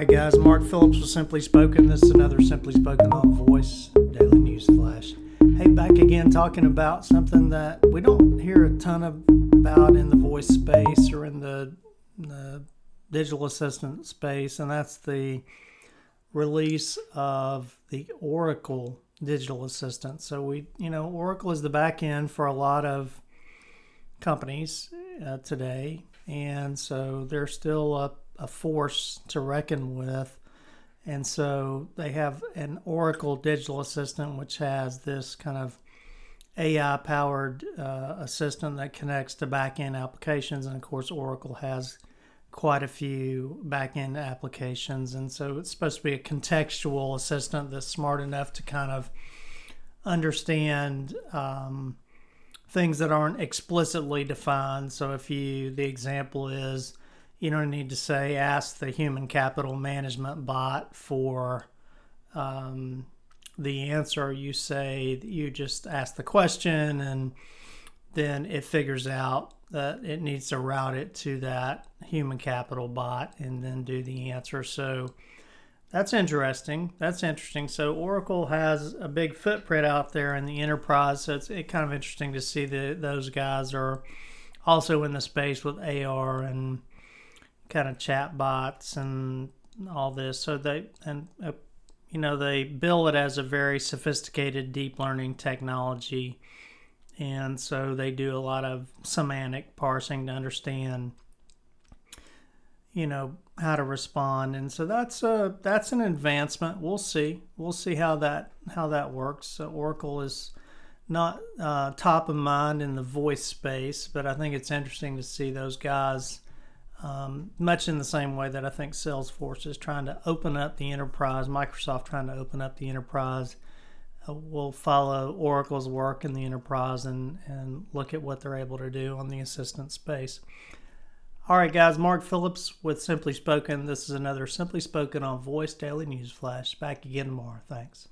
right, guys. Mark Phillips with Simply Spoken. This is another Simply Spoken on Voice Daily News Flash. Hey, back again talking about something that we don't hear a ton of about in the voice space or in the, the digital assistant space, and that's the release of the Oracle digital assistant. So we, you know, Oracle is the back end for a lot of companies uh, today, and so they're still a, a force to reckon with. And so they have an Oracle digital assistant, which has this kind of AI powered uh, assistant that connects to back end applications. And of course, Oracle has quite a few back end applications. And so it's supposed to be a contextual assistant that's smart enough to kind of understand um, things that aren't explicitly defined. So if you, the example is, you don't need to say ask the human capital management bot for um, the answer. You say you just ask the question and then it figures out that it needs to route it to that human capital bot and then do the answer. So that's interesting. That's interesting. So Oracle has a big footprint out there in the enterprise. So it's it kind of interesting to see that those guys are also in the space with AR and kind of chat bots and all this. So they and uh, you know they bill it as a very sophisticated deep learning technology, and so they do a lot of semantic parsing to understand you know how to respond. And so that's a that's an advancement. We'll see. We'll see how that how that works. So oracle is not uh, top of mind in the voice space but i think it's interesting to see those guys um, much in the same way that I think Salesforce is trying to open up the enterprise, Microsoft trying to open up the enterprise. Uh, we'll follow Oracle's work in the enterprise and, and look at what they're able to do on the assistant space. All right, guys, Mark Phillips with Simply Spoken. This is another Simply Spoken on Voice Daily News Flash. Back again tomorrow. Thanks.